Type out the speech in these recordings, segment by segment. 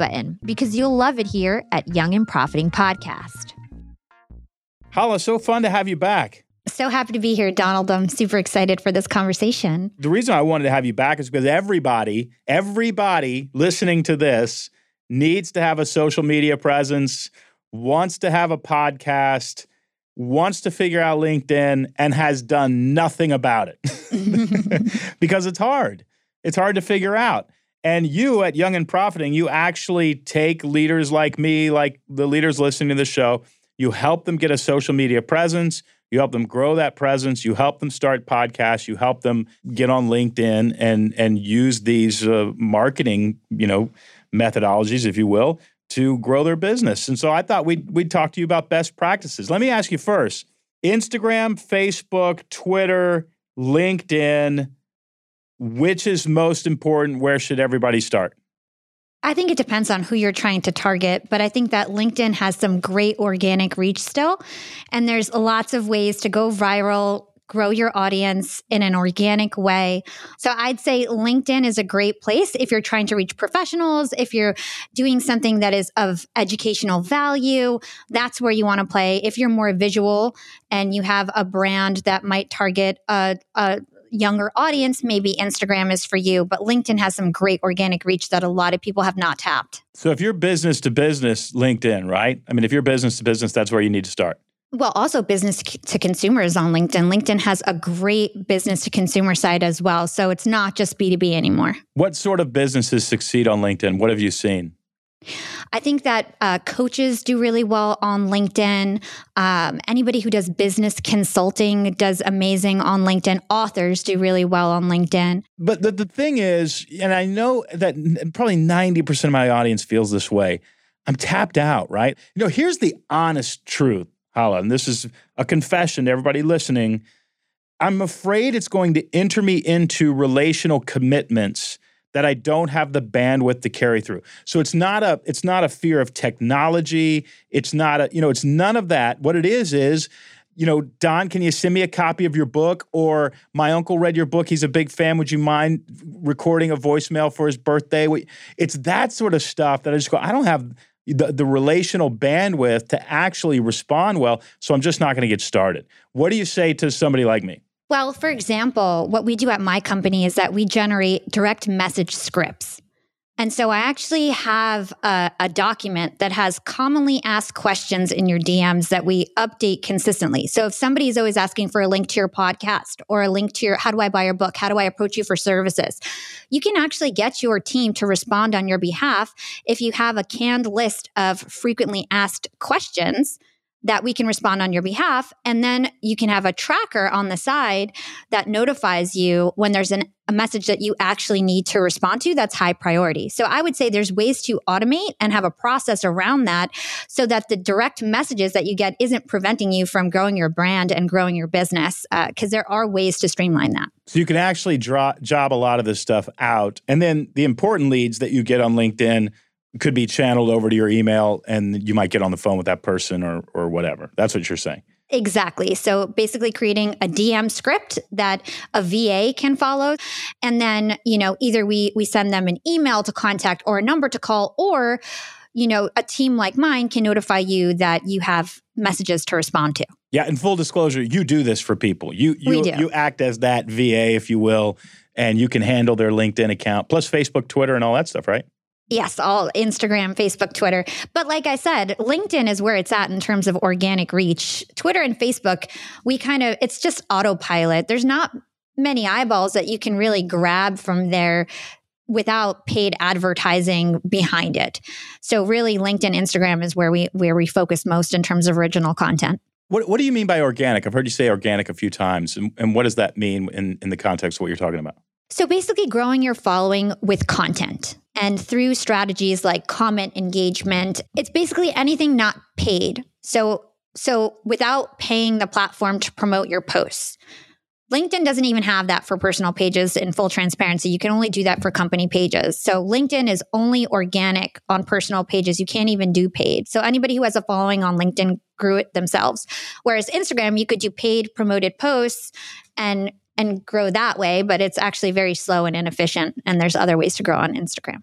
button because you'll love it here at Young and Profiting Podcast. Hala, so fun to have you back. So happy to be here, Donald. I'm super excited for this conversation. The reason I wanted to have you back is because everybody, everybody listening to this needs to have a social media presence, wants to have a podcast, wants to figure out LinkedIn, and has done nothing about it because it's hard. It's hard to figure out. And you at Young and Profiting, you actually take leaders like me, like the leaders listening to the show, you help them get a social media presence. You help them grow that presence. You help them start podcasts. You help them get on LinkedIn and and use these uh, marketing, you know, methodologies, if you will, to grow their business. And so I thought we'd we'd talk to you about best practices. Let me ask you first: Instagram, Facebook, Twitter, LinkedIn. Which is most important? Where should everybody start? I think it depends on who you're trying to target, but I think that LinkedIn has some great organic reach still. And there's lots of ways to go viral, grow your audience in an organic way. So I'd say LinkedIn is a great place if you're trying to reach professionals, if you're doing something that is of educational value, that's where you want to play. If you're more visual and you have a brand that might target a, a younger audience, maybe Instagram is for you, but LinkedIn has some great organic reach that a lot of people have not tapped. So if you're business to business, LinkedIn, right? I mean, if you're business to business, that's where you need to start. Well, also business to consumer is on LinkedIn. LinkedIn has a great business to consumer side as well. So it's not just B2B anymore. What sort of businesses succeed on LinkedIn? What have you seen? I think that uh, coaches do really well on LinkedIn. Um, anybody who does business consulting does amazing on LinkedIn. Authors do really well on LinkedIn. But the, the thing is, and I know that probably 90% of my audience feels this way I'm tapped out, right? You know, here's the honest truth, Hala, and this is a confession to everybody listening. I'm afraid it's going to enter me into relational commitments that I don't have the bandwidth to carry through. So it's not a it's not a fear of technology. It's not a you know it's none of that. What it is is you know, Don, can you send me a copy of your book? Or my uncle read your book. He's a big fan. Would you mind recording a voicemail for his birthday? It's that sort of stuff that I just go, I don't have the, the relational bandwidth to actually respond well. So I'm just not going to get started. What do you say to somebody like me? Well, for example, what we do at my company is that we generate direct message scripts. And so I actually have a, a, document that has commonly asked questions in your DMs that we update consistently. So if somebody is always asking for a link to your podcast or a link to your how do I buy your book? How do I approach you for services? You can actually get your team to respond on your behalf if you have a canned list of frequently asked questions that we can respond on your behalf. And then you can have a tracker on the side that notifies you when there's an, a message that you actually need to respond to that's high priority. So I would say there's ways to automate and have a process around that so that the direct messages that you get isn't preventing you from growing your brand and growing your business because uh, there are ways to streamline that. So you can actually draw, job a lot of this stuff out. And then the important leads that you get on LinkedIn could be channeled over to your email and you might get on the phone with that person or or whatever. That's what you're saying. Exactly. So basically creating a DM script that a VA can follow and then, you know, either we we send them an email to contact or a number to call or you know, a team like mine can notify you that you have messages to respond to. Yeah, in full disclosure, you do this for people. You you you act as that VA if you will and you can handle their LinkedIn account plus Facebook, Twitter and all that stuff, right? Yes, all Instagram, Facebook, Twitter. But like I said, LinkedIn is where it's at in terms of organic reach. Twitter and Facebook, we kind of, it's just autopilot. There's not many eyeballs that you can really grab from there without paid advertising behind it. So really LinkedIn, Instagram is where we where we focus most in terms of original content. What, what do you mean by organic? I've heard you say organic a few times. And, and what does that mean in, in the context of what you're talking about? So basically, growing your following with content and through strategies like comment engagement, it's basically anything not paid. So, so without paying the platform to promote your posts. LinkedIn doesn't even have that for personal pages in full transparency. You can only do that for company pages. So LinkedIn is only organic on personal pages. You can't even do paid. So anybody who has a following on LinkedIn grew it themselves. Whereas Instagram, you could do paid promoted posts and and grow that way, but it's actually very slow and inefficient. And there's other ways to grow on Instagram.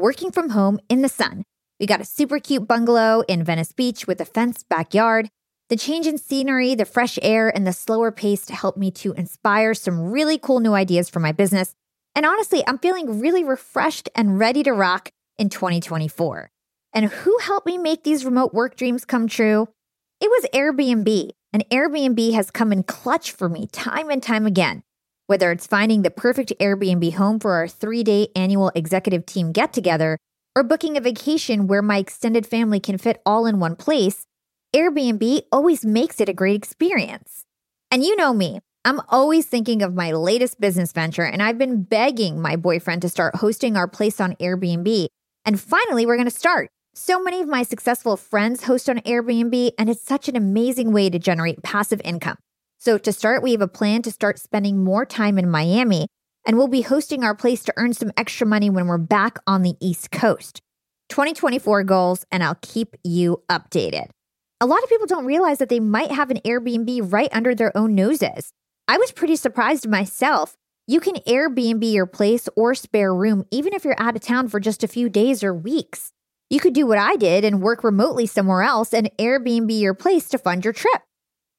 working from home in the sun. We got a super cute bungalow in Venice Beach with a fenced backyard. The change in scenery, the fresh air, and the slower pace helped me to inspire some really cool new ideas for my business. And honestly, I'm feeling really refreshed and ready to rock in 2024. And who helped me make these remote work dreams come true? It was Airbnb. And Airbnb has come in clutch for me time and time again. Whether it's finding the perfect Airbnb home for our three day annual executive team get together, or booking a vacation where my extended family can fit all in one place, Airbnb always makes it a great experience. And you know me, I'm always thinking of my latest business venture, and I've been begging my boyfriend to start hosting our place on Airbnb. And finally, we're to start. So many of my successful friends host on Airbnb, and it's such an amazing way to generate passive income. So, to start, we have a plan to start spending more time in Miami, and we'll be hosting our place to earn some extra money when we're back on the East Coast. 2024 goals, and I'll keep you updated. A lot of people don't realize that they might have an Airbnb right under their own noses. I was pretty surprised myself. You can Airbnb your place or spare room even if you're out of town for just a few days or weeks. You could do what I did and work remotely somewhere else and Airbnb your place to fund your trip.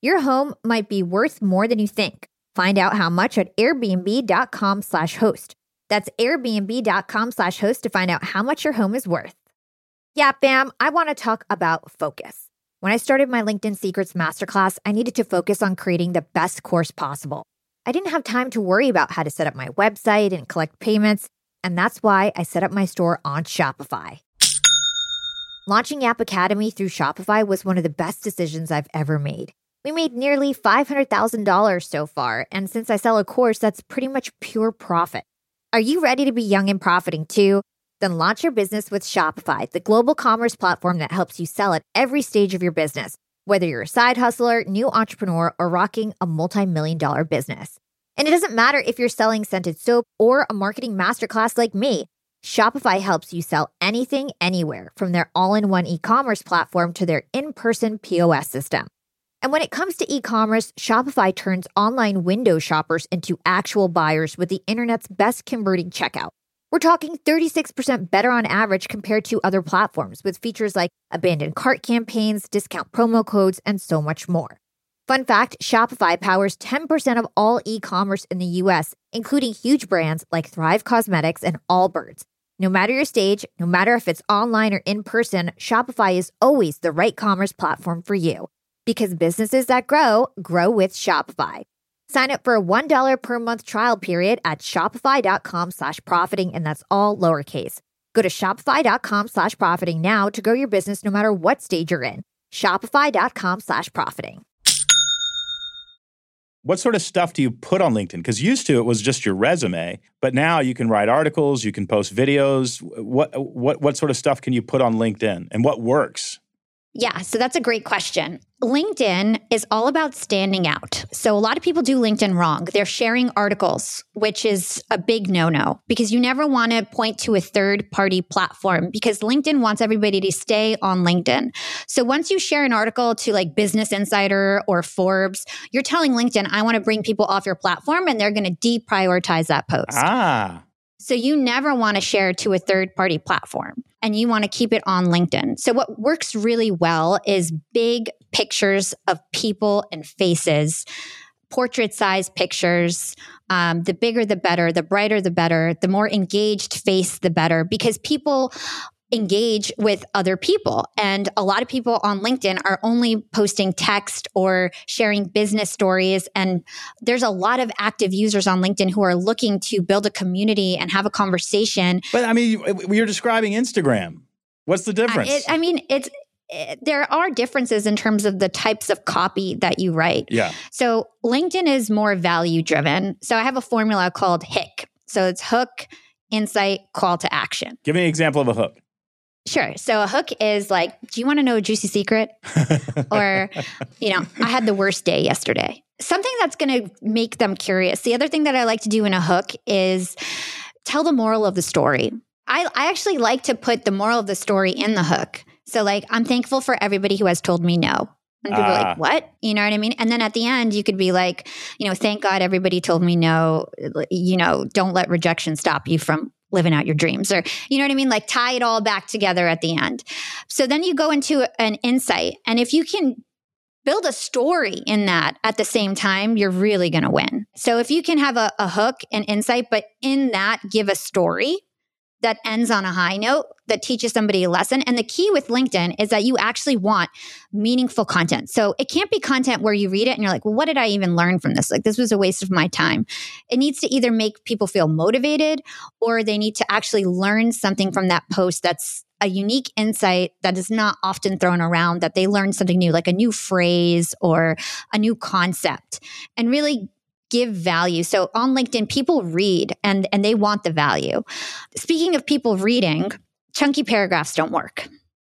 Your home might be worth more than you think. Find out how much at airbnb.com slash host. That's airbnb.com slash host to find out how much your home is worth. Yeah, bam, I want to talk about focus. When I started my LinkedIn Secrets Masterclass, I needed to focus on creating the best course possible. I didn't have time to worry about how to set up my website and collect payments, and that's why I set up my store on Shopify. Launching YAP Academy through Shopify was one of the best decisions I've ever made. We made nearly $500,000 so far, and since I sell a course, that's pretty much pure profit. Are you ready to be young and profiting too? Then launch your business with Shopify, the global commerce platform that helps you sell at every stage of your business, whether you're a side hustler, new entrepreneur, or rocking a multi million dollar business. And it doesn't matter if you're selling scented soap or a marketing masterclass like me. Shopify helps you sell anything, anywhere, from their all in one e commerce platform to their in person POS system. And when it comes to e commerce, Shopify turns online window shoppers into actual buyers with the internet's best converting checkout. We're talking 36% better on average compared to other platforms with features like abandoned cart campaigns, discount promo codes, and so much more. Fun fact Shopify powers 10% of all e commerce in the US, including huge brands like Thrive Causemetics and Allbirds. No matter your stage, no matter if it's online or in person, Shopify is always the right commerce platform for you because businesses that grow grow with Shopify. Sign up for a $1 per month trial period at shopify.com slash profiting, and that's all lowercase. Go to shopify.com slash profiting now to grow your business no matter what stage you're in. Shopify.com slash profiting. What sort of stuff do you put on LinkedIn? Because used to it was just your resume, but now you can write articles, you can post videos. What what what sort of stuff can you put on LinkedIn, and what works? Yeah, so that's a great question. LinkedIn is all about standing out. So a lot of people do LinkedIn wrong. They're sharing articles, which is a big no no because you never want to point to a third party platform because LinkedIn wants everybody to stay on LinkedIn. So once you share an article to like Business Insider or Forbes, you're telling LinkedIn, I want to bring people off your platform and they're going to deprioritize that post. Ah. So you never want to share to a third party platform and you want to keep it on LinkedIn. So what works really well is big pictures of people and faces, portrait size pictures. Um, the bigger, the better. The brighter, the better. The more engaged face, the better, because people engage with other people. And a lot of people on LinkedIn are only posting text or sharing business stories. And there's a lot of active users on LinkedIn who are looking to build a community and have a conversation. But I mean, uh, you're describing Instagram. What's the difference? It, I mean, it's eh, there are differences in terms of the types of copy that you write. Yeah. So LinkedIn is more value driven. So I have a formula called HIC. So it's hook, insight, call to action. Give me an example of a hook. Sure. So a hook is like, do you want to know a juicy secret? or, you know, I had the worst day yesterday. Something that's going to make them curious. The other thing that I like to do in a hook is tell the moral of the story. I, I actually like to put the moral of the story in the hook. So, like, I'm thankful for everybody who has told me no. And people are like, ah. what? You know what I mean? And then at the end, you could be like, you know, thank God everybody told me no. You know, don't let rejection stop you from living out your dreams or you know what i mean? Like tie it all back together at the end. So then you go into an insight and if you can build a story in that at the same time you're really going to win. So if you can have a, a hook and insight but in that give a story that ends on a high note that teaches somebody a lesson. And the key with LinkedIn is that you actually want meaningful content. So it can't be content where you read it and you're like, well, what did I even learn from this? Like, this was a waste of my time. It needs to either make people feel motivated or they need to actually learn something from that post that's a unique insight that is not often thrown around that they learn something new like a new phrase or a new concept and really give value. So on LinkedIn, people read and, and they want the value. Speaking of people reading, chunky paragraphs don't work.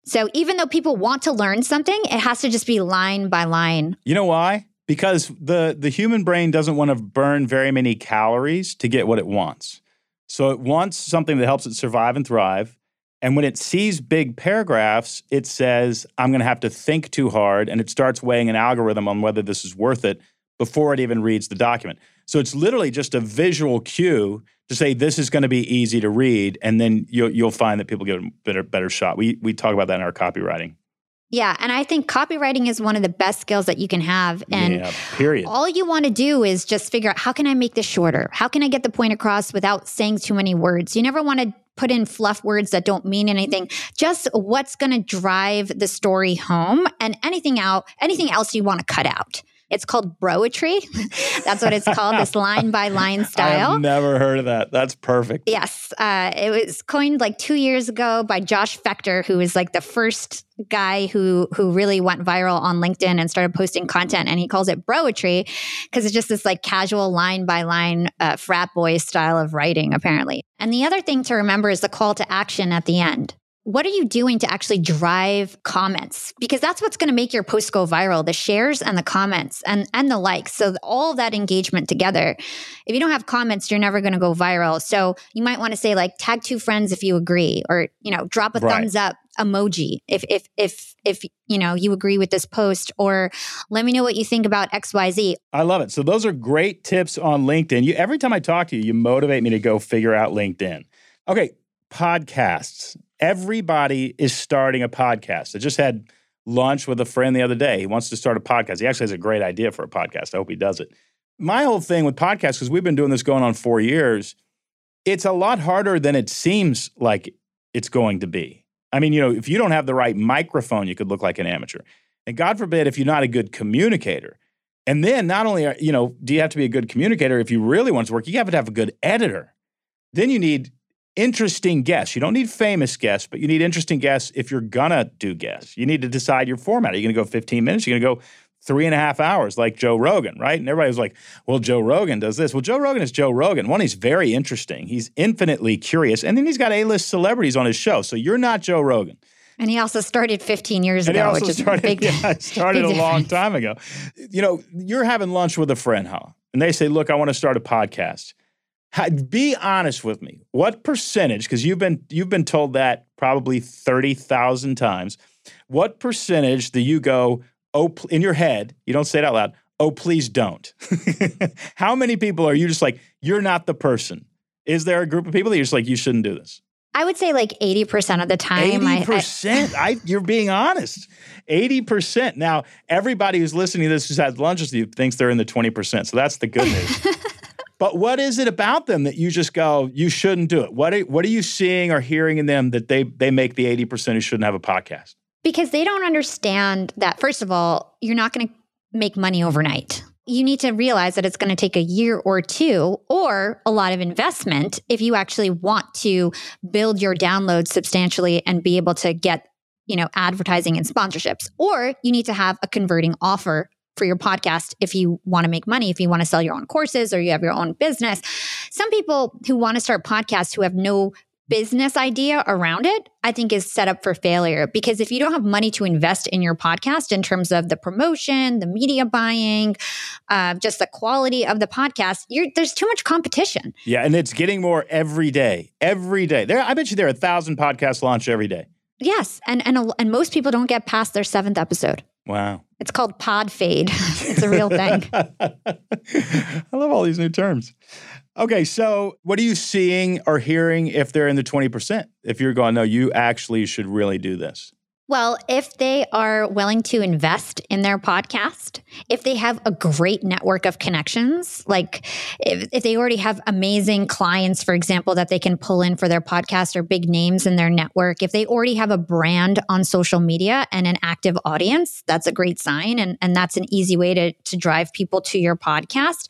So even though people want to learn something, it has to just be line by line. You know why? Because the the human brain doesn't want to burn very many calories to get what it wants. So it wants something that helps it survive and thrive. And when it sees big paragraphs, it says, I'm going to have to think too hard. And it starts weighing an algorithm on whether this is worth it before it even reads the document. So it's literally just a visual cue to say this is going to be easy to read, and then you'll you'll find that people get a better better shot. We we talk about that in our copywriting. Yeah, and I think copywriting is one of the best skills that you can have. And yeah, period. All you want to do is just figure out how can I make this shorter? How can I get the point across without saying too many words? You never want to put in fluff words that don't mean anything. Just what's going to drive the story home and anything out, anything else you want to cut out. It's called broetry. That's what it's called, this line by line style. I've never heard of that. That's perfect. Yes. Uh, it was coined like two years ago by Josh Fechter, who is like the first guy who who really went viral on LinkedIn and started posting content. And he calls it broetry because it's just this like casual line by line uh, frat boy style of writing, apparently. And the other thing to remember is the call to action at the end what are you doing to actually drive comments? Because that's what's going to make your post go viral the shares and the comments and and the likes. So all that engagement together. If you don't have comments you're never going to go viral. So you might want to say like tag two friends if you agree or you know drop a right. thumbs up emoji if if if if you know you agree with this post or let me know what you think about xyz i love it. So those are great tips on linkedin. You every time i talk to you you motivate me to go figure out linkedin. Okay podcasts everybody is starting a podcast. I just had lunch with a friend the other day. He wants to start a podcast. He actually has a great idea for a podcast. I hope he does it. My whole thing with podcasts, because we've been doing this going on four years, it's a lot harder than it seems like it's going to be. I mean, you know, if you don't have the right microphone, you could look like an amateur. And God forbid if you're not a good communicator. And then not only are, you know, do you have to be a good communicator if you really want to work, you have to have a good editor. Then you need interesting guests. You don't need famous guests, but you need interesting guests if you're gonna do guests. You need to decide your format. Are you gonna go 15 minutes? You're gonna go three and a half hours like Joe Rogan, right? And everybody was like, well, Joe Rogan does this. Well, Joe Rogan is Joe Rogan. One, he's very interesting. He's infinitely curious. And then he's got A-list celebrities on his show. So you're not Joe Rogan. And he also started 15 years And ago, which is started, big. yeah, started a long time ago. You know, you're having lunch with a friend, huh? And they say, "Look, I want to start a podcast." Be honest with me. What percentage? Because you've been you've been told that probably thirty thousand times. What percentage do you go? Oh, in your head, you don't say it out loud. Oh, please don't. How many people are you just like you're not the person? Is there a group of people that you're just like you shouldn't do this? I would say like 80% of the time. Eighty percent. I, you're being honest. Eighty percent. Now, everybody who's listening to this who's had lunches with you thinks they're in the twenty percent. So that's the good news. but what is it about them that you just go, you shouldn't do it? What are, what are you seeing or hearing in them that they they make the eighty percent who shouldn't have a podcast? because they don't understand that, first of all, you're not going to make money overnight. You need to realize that it's going to take a year or two or a lot of investment if you actually want to build your downloads substantially and be able to get, you know, advertising and sponsorships. Or you need to have a converting offer for your podcast if you want to make money, if you want to sell your own courses or you have your own business. Some people who want to start podcasts who have no business idea around it, I think is set up for failure. Because if you don't have money to invest in your podcast in terms of the promotion, the media buying, uh, just the quality of the podcast, you're, there's too much competition. Yeah, and it's getting more every day. Every day. There, I bet you there are a thousand podcasts launched every day. Yes, and and and most people don't get past their seventh episode. Wow. It's called pod fade. it's a real thing. I love all these new terms. Okay, so what are you seeing or hearing if they're in the 20%? If you're going, no, you actually should really do this. Well, if they are willing to invest in their podcast, if they have a great network of connections, like if, if they already have amazing clients, for example, that they can pull in for their podcast or big names in their network, if they already have a brand on social media and an active audience, that's a great sign. And, and that's an easy way to, to drive people to your podcast.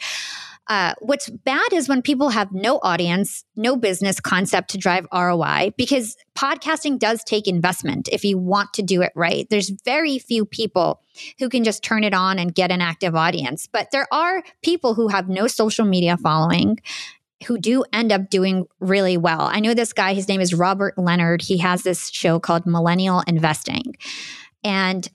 Uh, what's bad is when people have no audience, no business concept to drive ROI, because podcasting does take investment if you want to do it right. There's very few people who can just turn it on and get an active audience, but there are people who have no social media following. Who do end up doing really well. I know this guy, his name is Robert Leonard. He has this show called Millennial Investing. And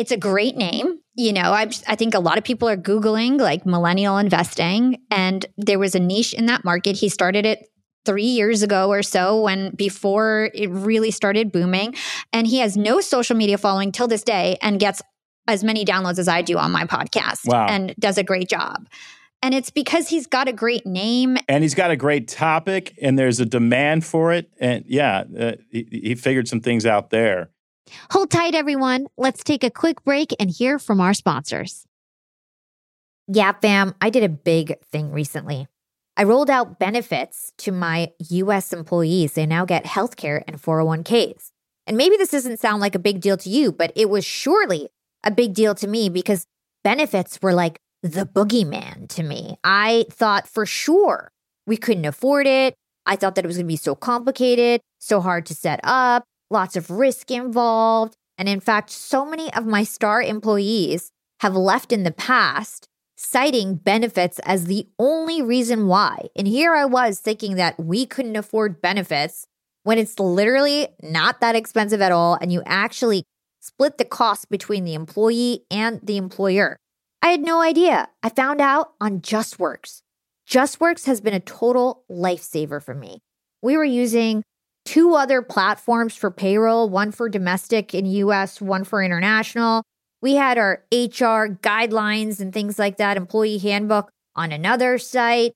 it's a great name. You know, I, I think a lot of people are Googling like millennial investing, and there was a niche in that market. He started it three years ago or so when before it really started booming. And he has no social media following till this day and gets as many downloads as I do on my podcast Wow. and does a great job. And it's because he's got a great name And he's got a great topic and there's a demand for it. And yeah, uh, he, he figured some things out there. Hold tight, everyone. Let's take a quick break and hear from our sponsors. Yeah, fam, I did a big thing recently. I rolled out benefits to my US employees. They now get healthcare and 401ks. And maybe this doesn't sound like a big deal to you, but it was surely a big deal to me because benefits were like the boogeyman to me. I thought for sure we couldn't afford it. I thought that it was going to be so complicated, so hard to set up, lots of risk involved. And in fact, so many of my star employees have left in the past citing benefits as the only reason why. And here I was thinking that we couldn't afford benefits when it's literally not that expensive at all. And you actually split the cost between the employee and the employer. I had no idea. I found out on JustWorks. JustWorks has been a total lifesaver for me. We were using two other platforms for payroll, one for domestic in US, one for international. We had our HR guidelines and things like that, employee handbook on another site,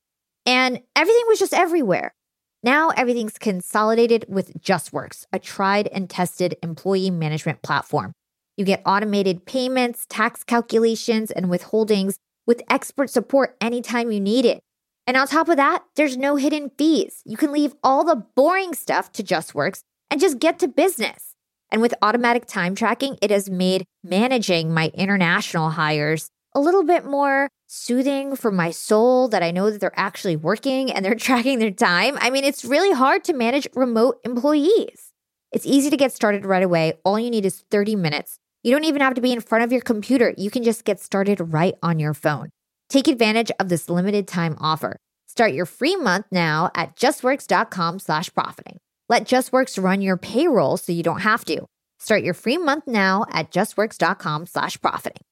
and everything was just everywhere. Now everything's consolidated with JustWorks, a tried and tested employee management platform. You get automated payments, tax calculations, and withholdings with expert support anytime you need it. And on top of that, there's no hidden fees. You can leave all the boring stuff to JustWorks and just get to business. And with automatic time tracking, it has made managing my international hires a little bit more soothing for my soul that I know that they're actually working and they're tracking their time. I mean, it's really hard to manage remote employees. It's easy to get started right away. All you need is 30 minutes. You don't even have to be in front of your computer. You can just get started right on your phone. Take advantage of this limited time offer. Start your free month now at justworks.com slash profiting. Let JustWorks run your payroll so you don't have to. Start your free month now at justworks.com slash profiting.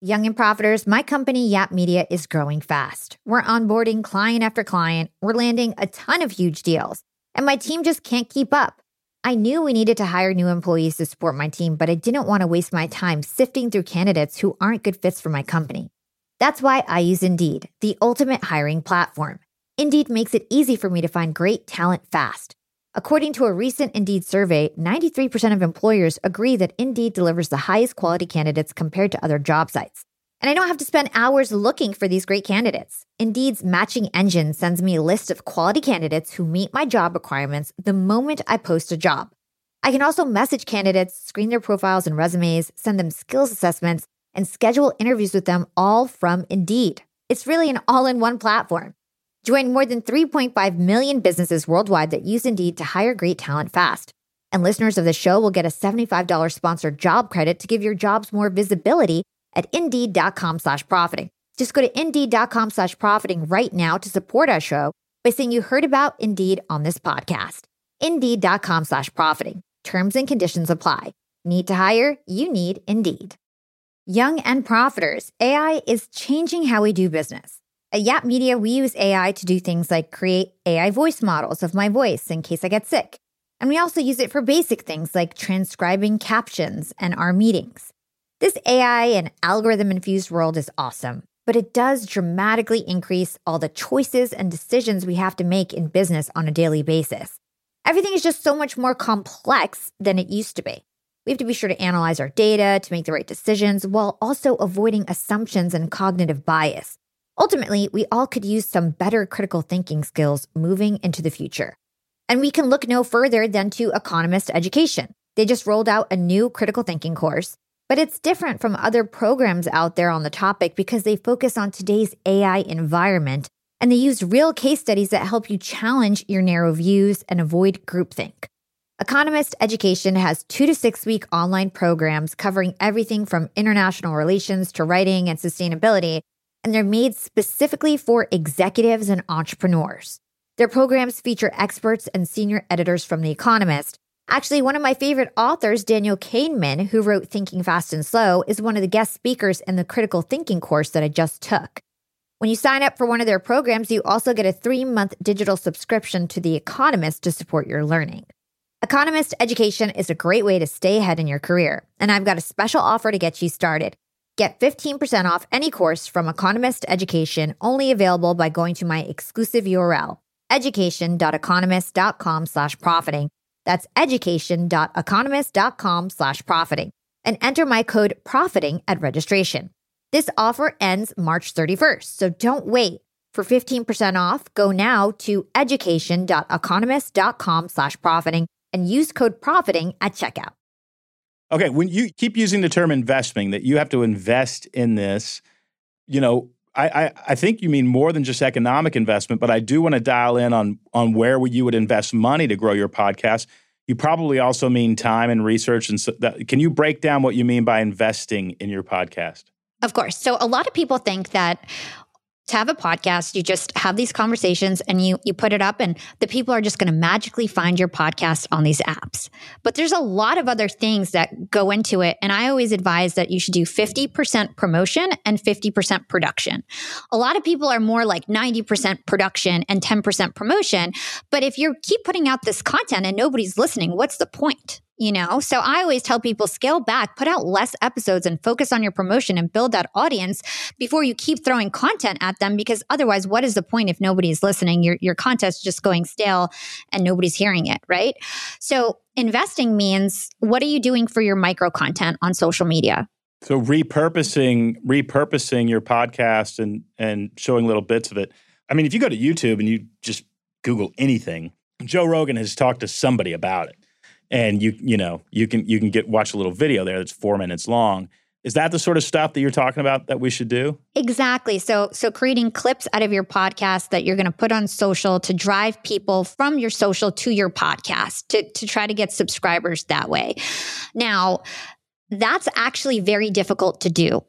Young and profiters, my company Yap Media is growing fast. We're onboarding client after client. We're landing a ton of huge deals, and my team just can't keep up. I knew we needed to hire new employees to support my team, but I didn't want to waste my time sifting through candidates who aren't good fits for my company. That's why I use Indeed, the ultimate hiring platform. Indeed makes it easy for me to find great talent fast. According to a recent Indeed survey, 93% of employers agree that Indeed delivers the highest quality candidates compared to other job sites. And I don't have to spend hours looking for these great candidates. Indeed's matching engine sends me a list of quality candidates who meet my job requirements the moment I post a job. I can also message candidates, screen their profiles and resumes, send them skills assessments, and schedule interviews with them all from Indeed. It's really an all in one platform. Join more than 3.5 million businesses worldwide that use Indeed to hire great talent fast. And listeners of the show will get a $75 sponsored job credit to give your jobs more visibility at Indeed.com slash profiting. Just go to Indeed.com slash profiting right now to support our show by saying you heard about Indeed on this podcast. Indeed.com slash profiting. Terms and conditions apply. Need to hire? You need Indeed. Young and profiters, AI is changing how we do business. At Yap Media, we use AI to do things like create AI voice models of my voice in case I get sick. And we also use it for basic things like transcribing captions and our meetings. This AI and algorithm infused world is awesome, but it does dramatically increase all the choices and decisions we have to make in business on a daily basis. Everything is just so much more complex than it used to be. We have to be sure to analyze our data to make the right decisions while also avoiding assumptions and cognitive bias. Ultimately, we all could use some better critical thinking skills moving into the future. And we can look no further than to Economist Education. They just rolled out a new critical thinking course, but it's different from other programs out there on the topic because they focus on today's AI environment and they use real case studies that help you challenge your narrow views and avoid groupthink. Economist Education has two to six week online programs covering everything from international relations to writing and sustainability and they're made specifically for executives and entrepreneurs. Their programs feature experts and senior editors from The Economist. Actually, one of my favorite authors, Daniel Kahneman, who wrote Thinking Fast and Slow, is one of the guest speakers in the critical thinking course that I just took. When you sign up for one of their programs, you also get a three month digital subscription to The Economist to support your learning. Economist education is a great way to stay ahead in your career, and I've got a special offer to get you started. Get 15% off any course from Economist Education only available by going to my exclusive URL, education.economist.com slash profiting. That's education.economist.com slash profiting and enter my code profiting at registration. This offer ends March 31st, so don't wait. For 15% off, go now to education.economist.com slash profiting and use code profiting at checkout. Okay, when you keep using the term investing, that you have to invest in this, you know, I, I, I think you mean more than just economic investment, but I do want to dial in on on where you would invest money to grow your podcast. You probably also mean time and research. And so that, can you break down what you mean by investing in your podcast? Of course. So a lot of people think that to have a podcast, you just have these conversations and you you put it up and the people are just going to magically find your podcast on these apps. But there's a lot of other things that go into it and I always advise that you should do 50% promotion and 50% production. A lot of people are more like 90% production and 10% promotion, but if you keep putting out this content and nobody's listening, what's the point? You know? So I always tell people scale back, put out less episodes and focus on your promotion and build that audience before you keep throwing content at them because otherwise what is the point if nobody's listening? Your your content's just going stale and nobody's hearing it, right? So investing means what are you doing for your micro content on social media? So repurposing repurposing your podcast and and showing little bits of it. I mean, if you go to YouTube and you just Google anything, Joe Rogan has talked to somebody about it and you you know you can you can get watch a little video there that's four minutes long is that the sort of stuff that you're talking about that we should do exactly so so creating clips out of your podcast that you're going to put on social to drive people from your social to your podcast to to try to get subscribers that way now that's actually very difficult to do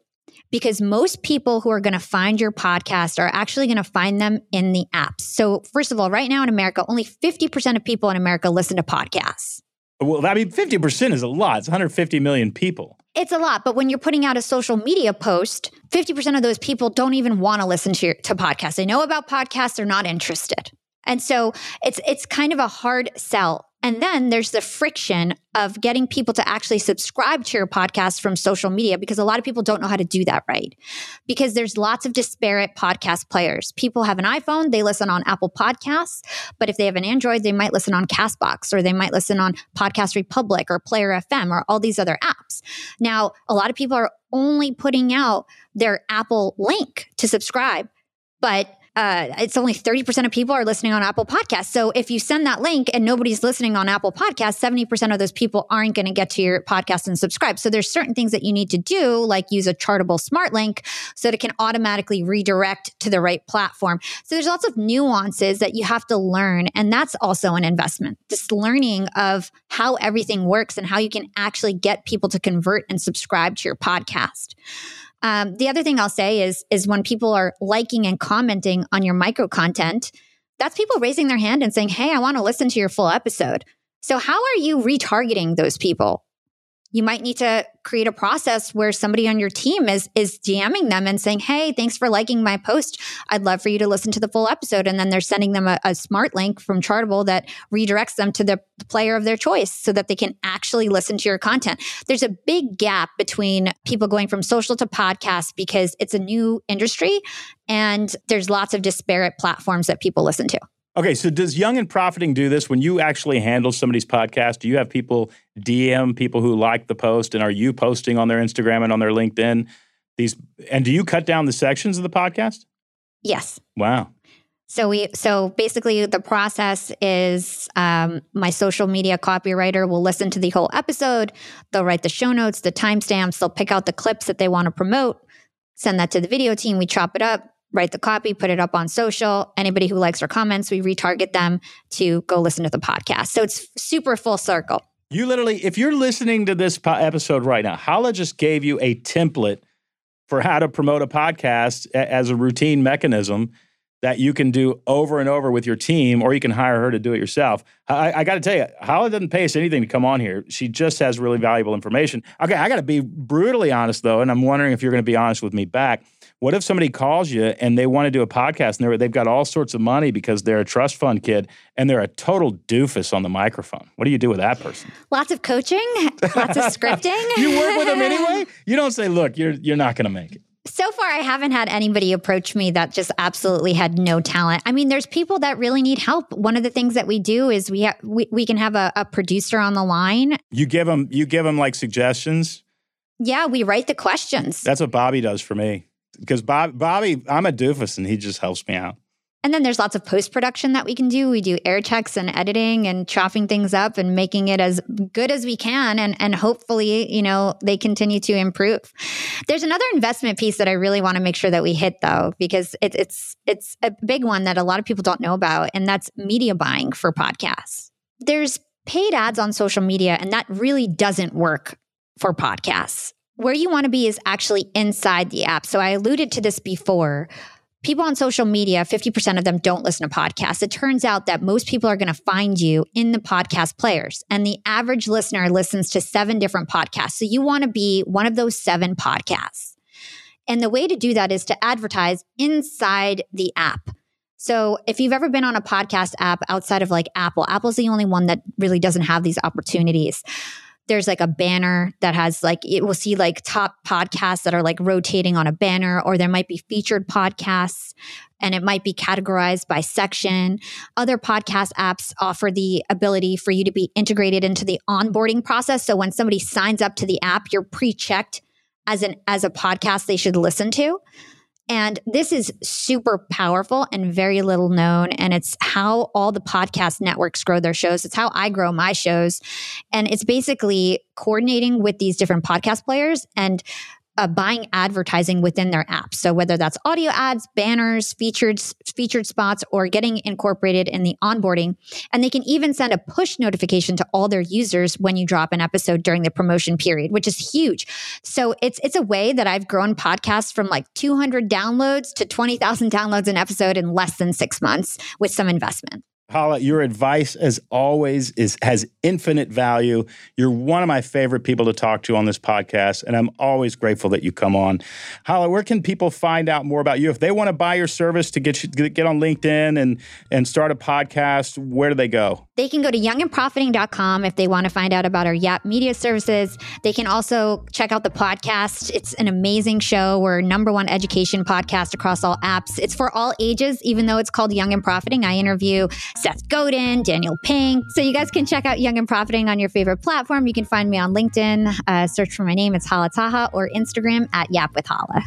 because most people who are going to find your podcast are actually going to find them in the apps. So, first of all, right now in America, only 50% of people in America listen to podcasts. Well, I mean, 50% is a lot. It's 150 million people. It's a lot, but when you're putting out a social media post, 50% of those people don't even want to listen to your, to podcasts. They know about podcasts, they're not interested. And so it's it's kind of a hard sell. And then there's the friction of getting people to actually subscribe to your podcast from social media because a lot of people don't know how to do that right. Because there's lots of disparate podcast players. People have an iPhone, they listen on Apple Podcasts, but if they have an Android, they might listen on Castbox or they might listen on Podcast Republic or Player FM or all these other apps. Now, a lot of people are only putting out their Apple link to subscribe, but uh, it's only 30% of people are listening on Apple Podcasts. So if you send that link and nobody's listening on Apple Podcasts, 70% of those people aren't going to get to your podcast and subscribe. So there's certain things that you need to do, like use a chartable smart link so that it can automatically redirect to the right platform. So there's lots of nuances that you have to learn. And that's also an investment, just learning of how everything works and how you can actually get people to convert and subscribe to your podcast. Um, the other thing I'll say is is when people are liking and commenting on your micro content, that's people raising their hand and saying, "Hey, I want to listen to your full episode." So how are you retargeting those people? You might need to create a process where somebody on your team is is DMing them and saying, "Hey, thanks for liking my post. I'd love for you to listen to the full episode." And then they're sending them a, a smart link from Chartable that redirects them to the, the player of their choice, so that they can actually listen to your content. There's a big gap between people going from social to podcast because it's a new industry, and there's lots of disparate platforms that people listen to. Okay, so does Young and Profiting do this when you actually handle somebody's podcast? Do you have people DM people who like the post, and are you posting on their Instagram and on their LinkedIn? These and do you cut down the sections of the podcast? Yes. Wow. So we so basically the process is um, my social media copywriter will listen to the whole episode. They'll write the show notes, the timestamps. They'll pick out the clips that they want to promote. Send that to the video team. We chop it up write the copy, put it up on social. Anybody who likes our comments, we retarget them to go listen to the podcast. So it's super full circle. You literally, if you're listening to this po- episode right now, Hala just gave you a template for how to promote a podcast a- as a routine mechanism that you can do over and over with your team, or you can hire her to do it yourself. I, I got to tell you, Hala doesn't pay us anything to come on here. She just has really valuable information. Okay, I got to be brutally honest though, and I'm wondering if you're going to be honest with me back. What if somebody calls you and they want to do a podcast and they've got all sorts of money because they're a trust fund kid and they're a total doofus on the microphone? What do you do with that person? Lots of coaching, lots of scripting. you work with them anyway? You don't say, look, you're, you're not going to make it. So far, I haven't had anybody approach me that just absolutely had no talent. I mean, there's people that really need help. One of the things that we do is we ha- we, we can have a, a producer on the line. You give them you give them like suggestions. Yeah, we write the questions. That's what Bobby does for me because Bob, Bobby, I'm a doofus and he just helps me out. And then there's lots of post production that we can do. We do air checks and editing and chopping things up and making it as good as we can. And, and hopefully, you know, they continue to improve. There's another investment piece that I really want to make sure that we hit though, because it, it's, it's a big one that a lot of people don't know about. And that's media buying for podcasts. There's paid ads on social media and that really doesn't work for podcasts where you want to be is actually inside the app. So I alluded to this before. People on social media, 50% of them don't listen to podcasts. It turns out that most people are going to find you in the podcast players, and the average listener listens to seven different podcasts. So you want to be one of those seven podcasts. And the way to do that is to advertise inside the app. So if you've ever been on a podcast app outside of like Apple, Apple's the only one that really doesn't have these opportunities there's like a banner that has like it will see like top podcasts that are like rotating on a banner or there might be featured podcasts and it might be categorized by section. Other podcast apps offer the ability for you to be integrated into the onboarding process. So when somebody signs up to the app you're pre-checked as an as a podcast they should listen to and this is super powerful and very little known. And it's how all the podcast networks grow their shows. It's how I grow my shows. And it's basically coordinating with these different podcast players and uh, buying advertising within their apps. So whether that's audio ads, banners, featured featured spots, or getting incorporated in the onboarding, and they can even send a push notification to all their users when you drop an episode during the promotion period, which is huge. So it's it's a way that I've grown podcasts from like 200 downloads to 20,000 downloads an episode in less than six months with some investment. Hala, your advice, as always, is has infinite value. You're one of my favorite people to talk to on this podcast, and I'm always grateful that you come on. Hala, where can people find out more about you if they want to buy your service to get you, get on LinkedIn and and start a podcast? Where do they go? They can go to youngandprofiting.com if they want to find out about our Yap Media services. They can also check out the podcast. It's an amazing show. We're number one education podcast across all apps. It's for all ages, even though it's called Young and Profiting. I interview Seth Godin, Daniel Pink. So you guys can check out Young and Profiting on your favorite platform. You can find me on LinkedIn. Uh, search for my name. It's Hala Taha or Instagram at Yap with Hala.